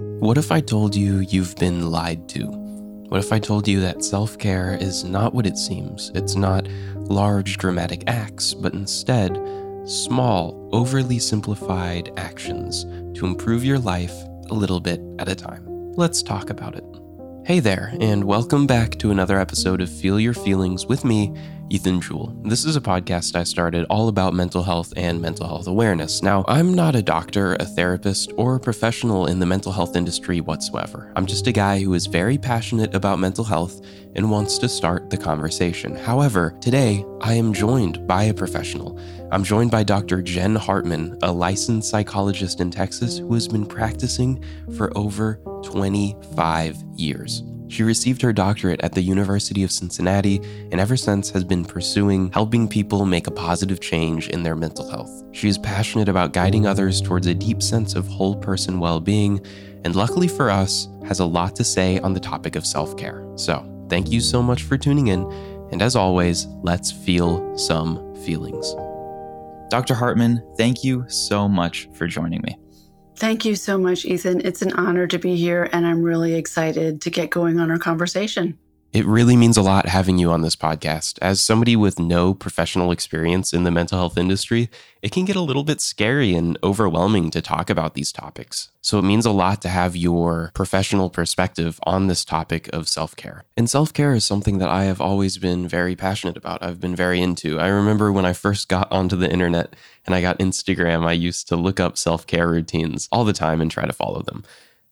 What if I told you you've been lied to? What if I told you that self care is not what it seems? It's not large dramatic acts, but instead small, overly simplified actions to improve your life a little bit at a time. Let's talk about it. Hey there, and welcome back to another episode of Feel Your Feelings with me, Ethan Jewell. This is a podcast I started all about mental health and mental health awareness. Now, I'm not a doctor, a therapist, or a professional in the mental health industry whatsoever. I'm just a guy who is very passionate about mental health and wants to start the conversation. However, today I am joined by a professional. I'm joined by Dr. Jen Hartman, a licensed psychologist in Texas who has been practicing for over 25 years. She received her doctorate at the University of Cincinnati and ever since has been pursuing helping people make a positive change in their mental health. She is passionate about guiding others towards a deep sense of whole person well being, and luckily for us, has a lot to say on the topic of self care. So, thank you so much for tuning in, and as always, let's feel some feelings. Dr. Hartman, thank you so much for joining me. Thank you so much, Ethan. It's an honor to be here, and I'm really excited to get going on our conversation. It really means a lot having you on this podcast. As somebody with no professional experience in the mental health industry, it can get a little bit scary and overwhelming to talk about these topics. So it means a lot to have your professional perspective on this topic of self care. And self care is something that I have always been very passionate about. I've been very into. I remember when I first got onto the internet and I got Instagram, I used to look up self care routines all the time and try to follow them.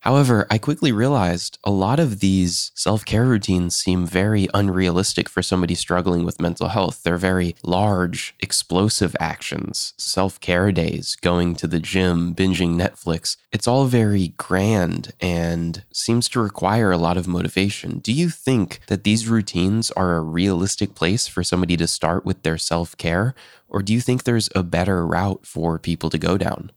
However, I quickly realized a lot of these self care routines seem very unrealistic for somebody struggling with mental health. They're very large, explosive actions, self care days, going to the gym, binging Netflix. It's all very grand and seems to require a lot of motivation. Do you think that these routines are a realistic place for somebody to start with their self care? Or do you think there's a better route for people to go down?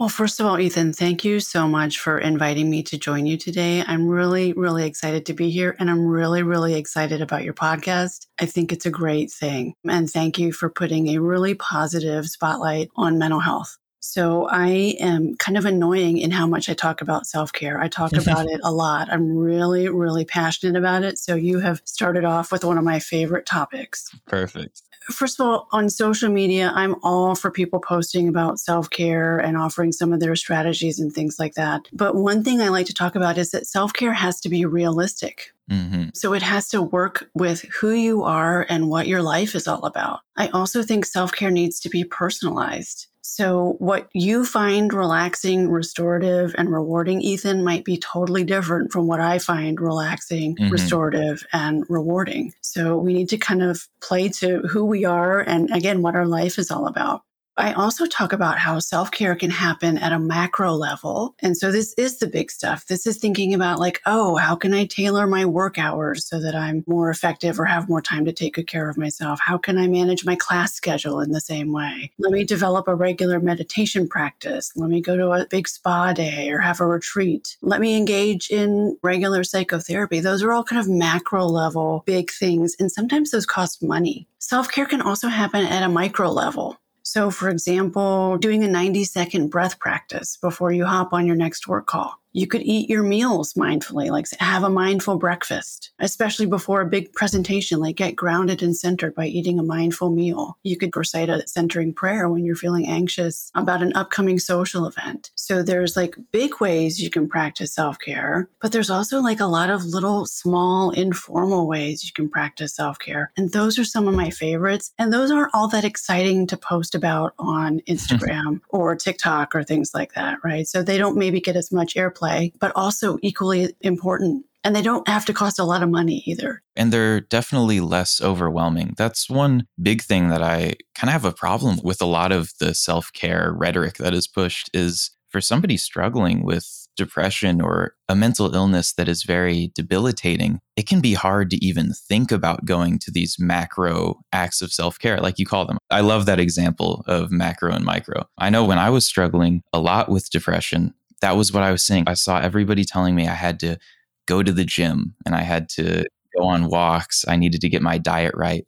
Well, first of all, Ethan, thank you so much for inviting me to join you today. I'm really, really excited to be here and I'm really, really excited about your podcast. I think it's a great thing. And thank you for putting a really positive spotlight on mental health. So I am kind of annoying in how much I talk about self care. I talk about it a lot. I'm really, really passionate about it. So you have started off with one of my favorite topics. Perfect first of all, on social media, I'm all for people posting about self care and offering some of their strategies and things like that. But one thing I like to talk about is that self care has to be realistic. Mm-hmm. So it has to work with who you are and what your life is all about. I also think self care needs to be personalized. So, what you find relaxing, restorative, and rewarding, Ethan, might be totally different from what I find relaxing, mm-hmm. restorative, and rewarding. So, we need to kind of play to who we are and, again, what our life is all about. I also talk about how self care can happen at a macro level. And so this is the big stuff. This is thinking about like, oh, how can I tailor my work hours so that I'm more effective or have more time to take good care of myself? How can I manage my class schedule in the same way? Let me develop a regular meditation practice. Let me go to a big spa day or have a retreat. Let me engage in regular psychotherapy. Those are all kind of macro level big things. And sometimes those cost money. Self care can also happen at a micro level. So, for example, doing a 90 second breath practice before you hop on your next work call. You could eat your meals mindfully, like have a mindful breakfast, especially before a big presentation, like get grounded and centered by eating a mindful meal. You could recite a centering prayer when you're feeling anxious about an upcoming social event. So there's like big ways you can practice self care, but there's also like a lot of little small informal ways you can practice self care. And those are some of my favorites. And those aren't all that exciting to post about on Instagram or TikTok or things like that, right? So they don't maybe get as much airplay play, but also equally important. And they don't have to cost a lot of money either. And they're definitely less overwhelming. That's one big thing that I kind of have a problem with a lot of the self care rhetoric that is pushed is for somebody struggling with depression or a mental illness that is very debilitating, it can be hard to even think about going to these macro acts of self care, like you call them. I love that example of macro and micro. I know when I was struggling a lot with depression, that was what I was saying. I saw everybody telling me I had to go to the gym and I had to go on walks. I needed to get my diet right.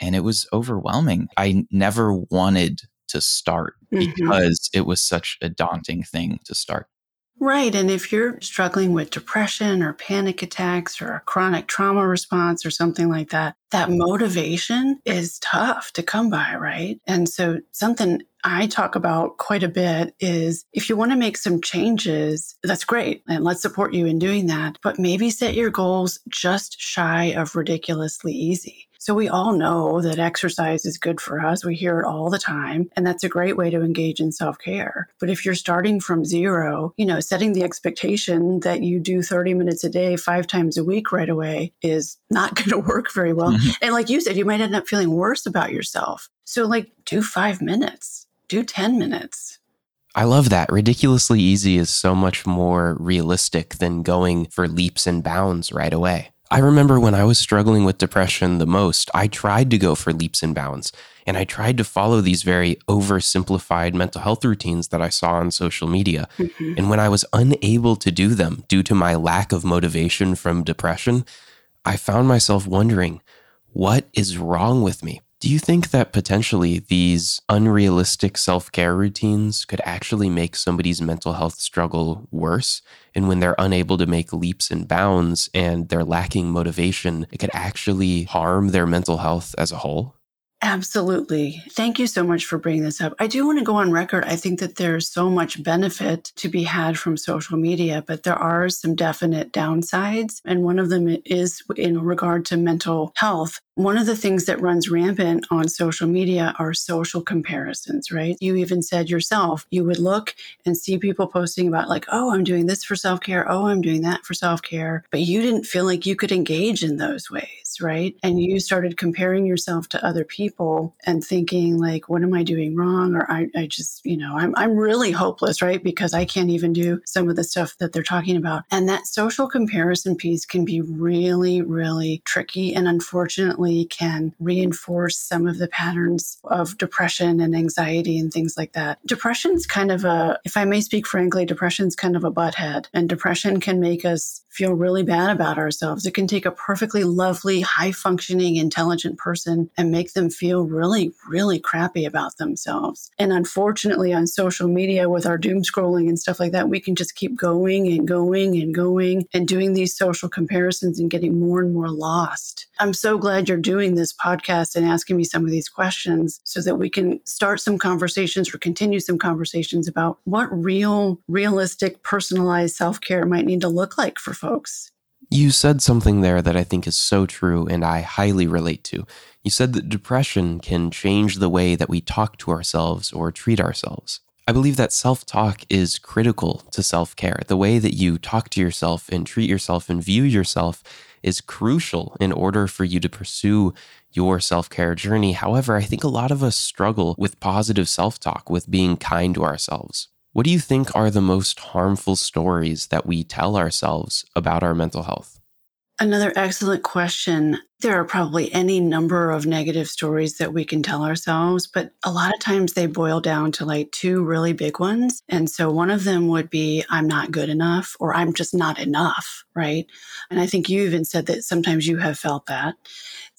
And it was overwhelming. I never wanted to start mm-hmm. because it was such a daunting thing to start. Right. And if you're struggling with depression or panic attacks or a chronic trauma response or something like that, that motivation is tough to come by, right? And so something I talk about quite a bit is if you want to make some changes, that's great. And let's support you in doing that. But maybe set your goals just shy of ridiculously easy. So we all know that exercise is good for us. We hear it all the time. And that's a great way to engage in self care. But if you're starting from zero, you know, setting the expectation that you do 30 minutes a day, five times a week right away is not going to work very well. Mm-hmm. And like you said, you might end up feeling worse about yourself. So, like, do five minutes, do 10 minutes. I love that. Ridiculously easy is so much more realistic than going for leaps and bounds right away. I remember when I was struggling with depression the most, I tried to go for leaps and bounds, and I tried to follow these very oversimplified mental health routines that I saw on social media. Mm-hmm. And when I was unable to do them due to my lack of motivation from depression, I found myself wondering, what is wrong with me? Do you think that potentially these unrealistic self care routines could actually make somebody's mental health struggle worse? And when they're unable to make leaps and bounds and they're lacking motivation, it could actually harm their mental health as a whole? Absolutely. Thank you so much for bringing this up. I do want to go on record. I think that there's so much benefit to be had from social media, but there are some definite downsides. And one of them is in regard to mental health. One of the things that runs rampant on social media are social comparisons, right? You even said yourself, you would look and see people posting about, like, oh, I'm doing this for self care. Oh, I'm doing that for self care. But you didn't feel like you could engage in those ways, right? And you started comparing yourself to other people and thinking, like, what am I doing wrong? Or I, I just, you know, I'm, I'm really hopeless, right? Because I can't even do some of the stuff that they're talking about. And that social comparison piece can be really, really tricky. And unfortunately, can reinforce some of the patterns of depression and anxiety and things like that. Depression's kind of a, if I may speak frankly, depression's kind of a butthead, and depression can make us feel really bad about ourselves. It can take a perfectly lovely, high functioning, intelligent person and make them feel really, really crappy about themselves. And unfortunately, on social media with our doom scrolling and stuff like that, we can just keep going and going and going and doing these social comparisons and getting more and more lost. I'm so glad you're doing this podcast and asking me some of these questions so that we can start some conversations or continue some conversations about what real, realistic, personalized self care might need to look like for folks folks. You said something there that I think is so true and I highly relate to. You said that depression can change the way that we talk to ourselves or treat ourselves. I believe that self talk is critical to self care. The way that you talk to yourself and treat yourself and view yourself is crucial in order for you to pursue your self care journey. However, I think a lot of us struggle with positive self talk, with being kind to ourselves. What do you think are the most harmful stories that we tell ourselves about our mental health? Another excellent question. There are probably any number of negative stories that we can tell ourselves, but a lot of times they boil down to like two really big ones. And so one of them would be, I'm not good enough, or I'm just not enough, right? And I think you even said that sometimes you have felt that.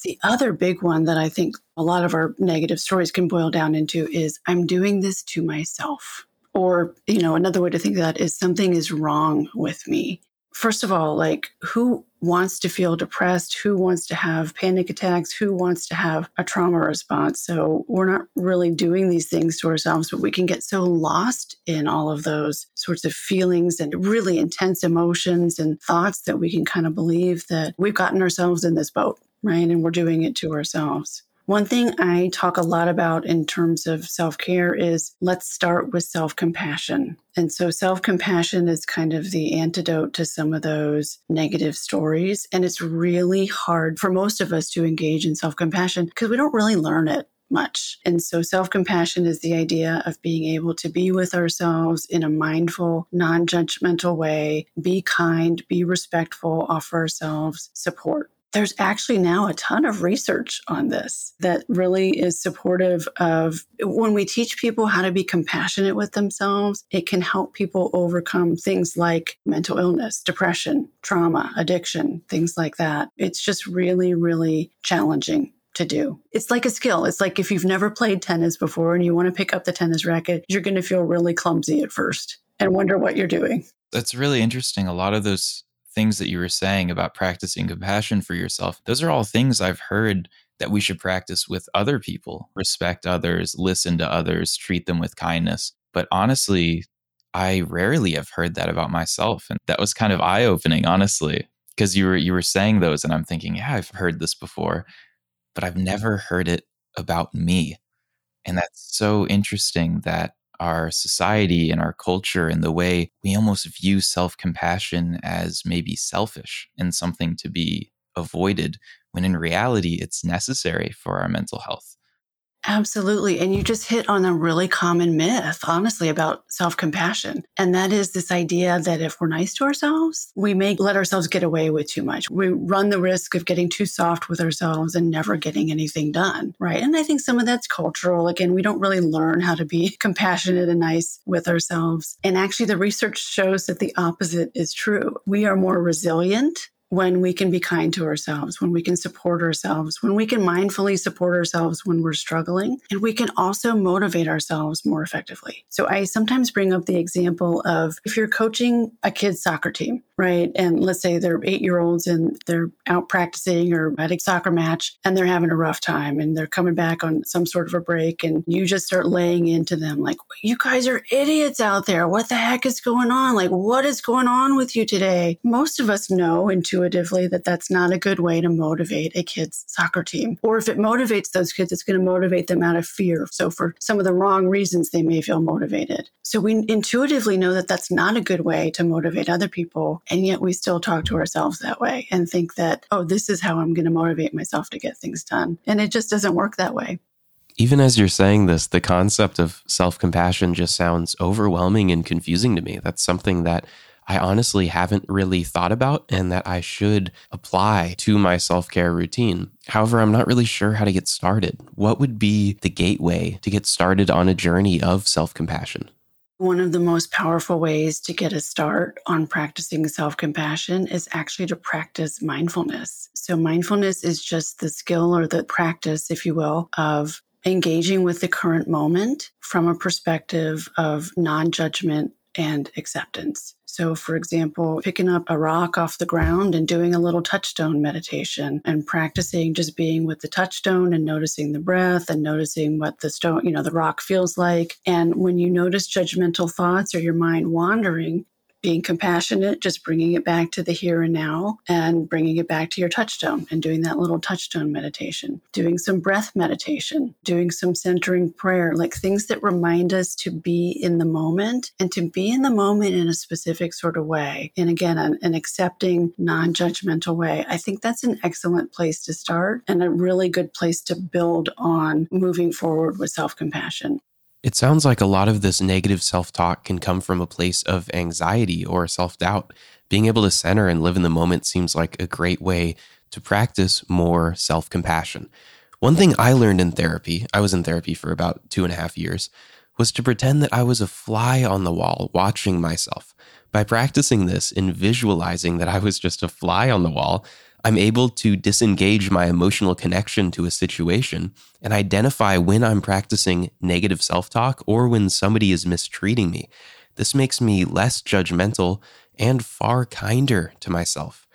The other big one that I think a lot of our negative stories can boil down into is, I'm doing this to myself. Or, you know, another way to think of that is something is wrong with me. First of all, like who wants to feel depressed? Who wants to have panic attacks? Who wants to have a trauma response? So we're not really doing these things to ourselves, but we can get so lost in all of those sorts of feelings and really intense emotions and thoughts that we can kind of believe that we've gotten ourselves in this boat, right? And we're doing it to ourselves. One thing I talk a lot about in terms of self care is let's start with self compassion. And so self compassion is kind of the antidote to some of those negative stories. And it's really hard for most of us to engage in self compassion because we don't really learn it much. And so self compassion is the idea of being able to be with ourselves in a mindful, non judgmental way, be kind, be respectful, offer ourselves support there's actually now a ton of research on this that really is supportive of when we teach people how to be compassionate with themselves, it can help people overcome things like mental illness, depression, trauma, addiction, things like that. It's just really, really challenging to do. It's like a skill. It's like if you've never played tennis before and you want to pick up the tennis racket, you're going to feel really clumsy at first and wonder what you're doing. That's really interesting. A lot of those things that you were saying about practicing compassion for yourself, those are all things I've heard that we should practice with other people respect others, listen to others, treat them with kindness. But honestly, I rarely have heard that about myself. And that was kind of eye opening, honestly, because you were, you were saying those and I'm thinking, yeah, I've heard this before, but I've mm-hmm. never heard it about me. And that's so interesting that our society and our culture and the way we almost view self compassion as maybe selfish and something to be avoided when in reality it's necessary for our mental health. Absolutely. And you just hit on a really common myth, honestly, about self compassion. And that is this idea that if we're nice to ourselves, we may let ourselves get away with too much. We run the risk of getting too soft with ourselves and never getting anything done. Right. And I think some of that's cultural. Again, we don't really learn how to be compassionate and nice with ourselves. And actually, the research shows that the opposite is true. We are more resilient when we can be kind to ourselves, when we can support ourselves, when we can mindfully support ourselves when we're struggling, and we can also motivate ourselves more effectively. So I sometimes bring up the example of if you're coaching a kid's soccer team, right? And let's say they're eight year olds and they're out practicing or at a soccer match and they're having a rough time and they're coming back on some sort of a break and you just start laying into them like, you guys are idiots out there. What the heck is going on? Like, what is going on with you today? Most of us know intuitively that that's not a good way to motivate a kid's soccer team. Or if it motivates those kids, it's going to motivate them out of fear. So for some of the wrong reasons, they may feel motivated. So we intuitively know that that's not a good way to motivate other people. And yet we still talk to ourselves that way and think that, oh, this is how I'm going to motivate myself to get things done. And it just doesn't work that way. Even as you're saying this, the concept of self compassion just sounds overwhelming and confusing to me. That's something that I honestly haven't really thought about and that I should apply to my self care routine. However, I'm not really sure how to get started. What would be the gateway to get started on a journey of self compassion? One of the most powerful ways to get a start on practicing self compassion is actually to practice mindfulness. So, mindfulness is just the skill or the practice, if you will, of engaging with the current moment from a perspective of non judgment and acceptance. So, for example, picking up a rock off the ground and doing a little touchstone meditation and practicing just being with the touchstone and noticing the breath and noticing what the stone, you know, the rock feels like. And when you notice judgmental thoughts or your mind wandering, being compassionate, just bringing it back to the here and now and bringing it back to your touchstone and doing that little touchstone meditation, doing some breath meditation, doing some centering prayer, like things that remind us to be in the moment and to be in the moment in a specific sort of way. And again, an, an accepting, non judgmental way. I think that's an excellent place to start and a really good place to build on moving forward with self compassion. It sounds like a lot of this negative self talk can come from a place of anxiety or self doubt. Being able to center and live in the moment seems like a great way to practice more self compassion. One thing I learned in therapy, I was in therapy for about two and a half years, was to pretend that I was a fly on the wall watching myself. By practicing this and visualizing that I was just a fly on the wall, I'm able to disengage my emotional connection to a situation and identify when I'm practicing negative self talk or when somebody is mistreating me. This makes me less judgmental and far kinder to myself.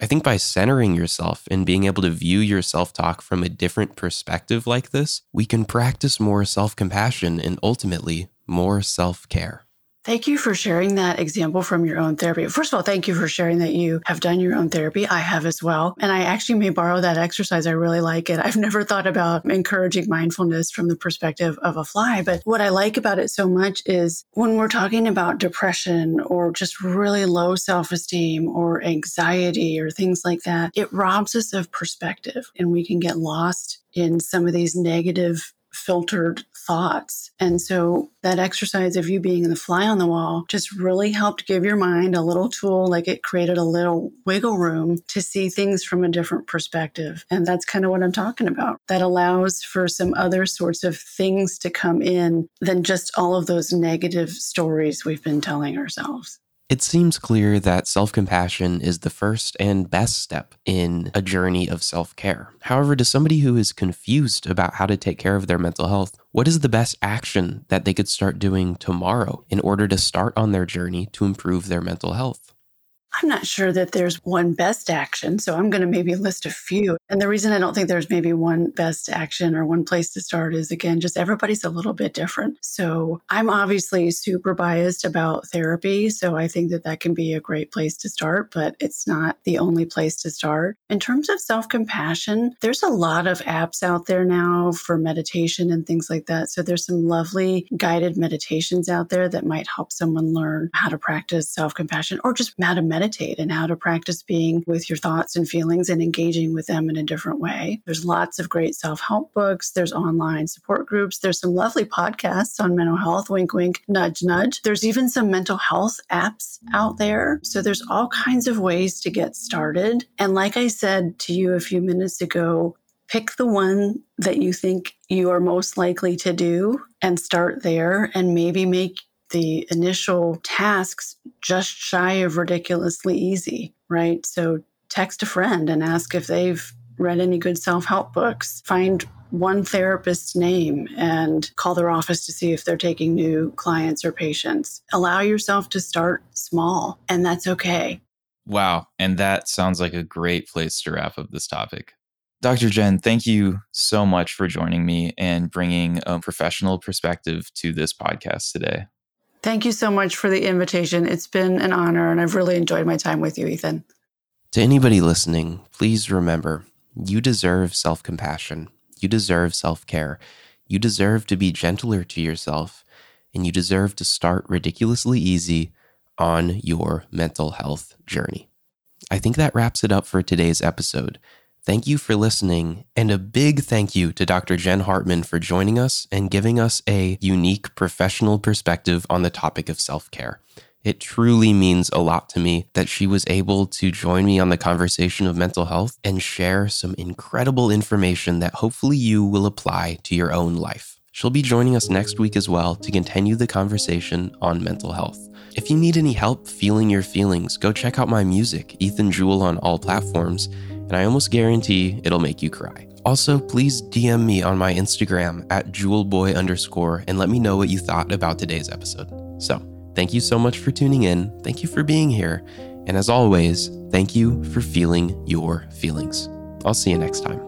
I think by centering yourself and being able to view your self talk from a different perspective like this, we can practice more self compassion and ultimately more self care. Thank you for sharing that example from your own therapy. First of all, thank you for sharing that you have done your own therapy. I have as well. And I actually may borrow that exercise. I really like it. I've never thought about encouraging mindfulness from the perspective of a fly. But what I like about it so much is when we're talking about depression or just really low self esteem or anxiety or things like that, it robs us of perspective and we can get lost in some of these negative filtered thoughts. And so that exercise of you being the fly on the wall just really helped give your mind a little tool, like it created a little wiggle room to see things from a different perspective. And that's kind of what I'm talking about. That allows for some other sorts of things to come in than just all of those negative stories we've been telling ourselves. It seems clear that self compassion is the first and best step in a journey of self care. However, to somebody who is confused about how to take care of their mental health, what is the best action that they could start doing tomorrow in order to start on their journey to improve their mental health? I'm not sure that there's one best action. So I'm going to maybe list a few. And the reason I don't think there's maybe one best action or one place to start is again, just everybody's a little bit different. So I'm obviously super biased about therapy. So I think that that can be a great place to start, but it's not the only place to start. In terms of self compassion, there's a lot of apps out there now for meditation and things like that. So there's some lovely guided meditations out there that might help someone learn how to practice self compassion or just how to meditate meditate and how to practice being with your thoughts and feelings and engaging with them in a different way. There's lots of great self help books, there's online support groups, there's some lovely podcasts on mental health, wink, wink, nudge, nudge. There's even some mental health apps out there. So there's all kinds of ways to get started. And like I said to you a few minutes ago, pick the one that you think you are most likely to do and start there and maybe make the initial tasks just shy of ridiculously easy, right? So text a friend and ask if they've read any good self help books. Find one therapist's name and call their office to see if they're taking new clients or patients. Allow yourself to start small, and that's okay. Wow. And that sounds like a great place to wrap up this topic. Dr. Jen, thank you so much for joining me and bringing a professional perspective to this podcast today. Thank you so much for the invitation. It's been an honor, and I've really enjoyed my time with you, Ethan. To anybody listening, please remember you deserve self compassion, you deserve self care, you deserve to be gentler to yourself, and you deserve to start ridiculously easy on your mental health journey. I think that wraps it up for today's episode. Thank you for listening, and a big thank you to Dr. Jen Hartman for joining us and giving us a unique professional perspective on the topic of self care. It truly means a lot to me that she was able to join me on the conversation of mental health and share some incredible information that hopefully you will apply to your own life. She'll be joining us next week as well to continue the conversation on mental health. If you need any help feeling your feelings, go check out my music, Ethan Jewell, on all platforms and I almost guarantee it'll make you cry. Also, please DM me on my Instagram at jewelboy underscore and let me know what you thought about today's episode. So, thank you so much for tuning in. Thank you for being here. And as always, thank you for feeling your feelings. I'll see you next time.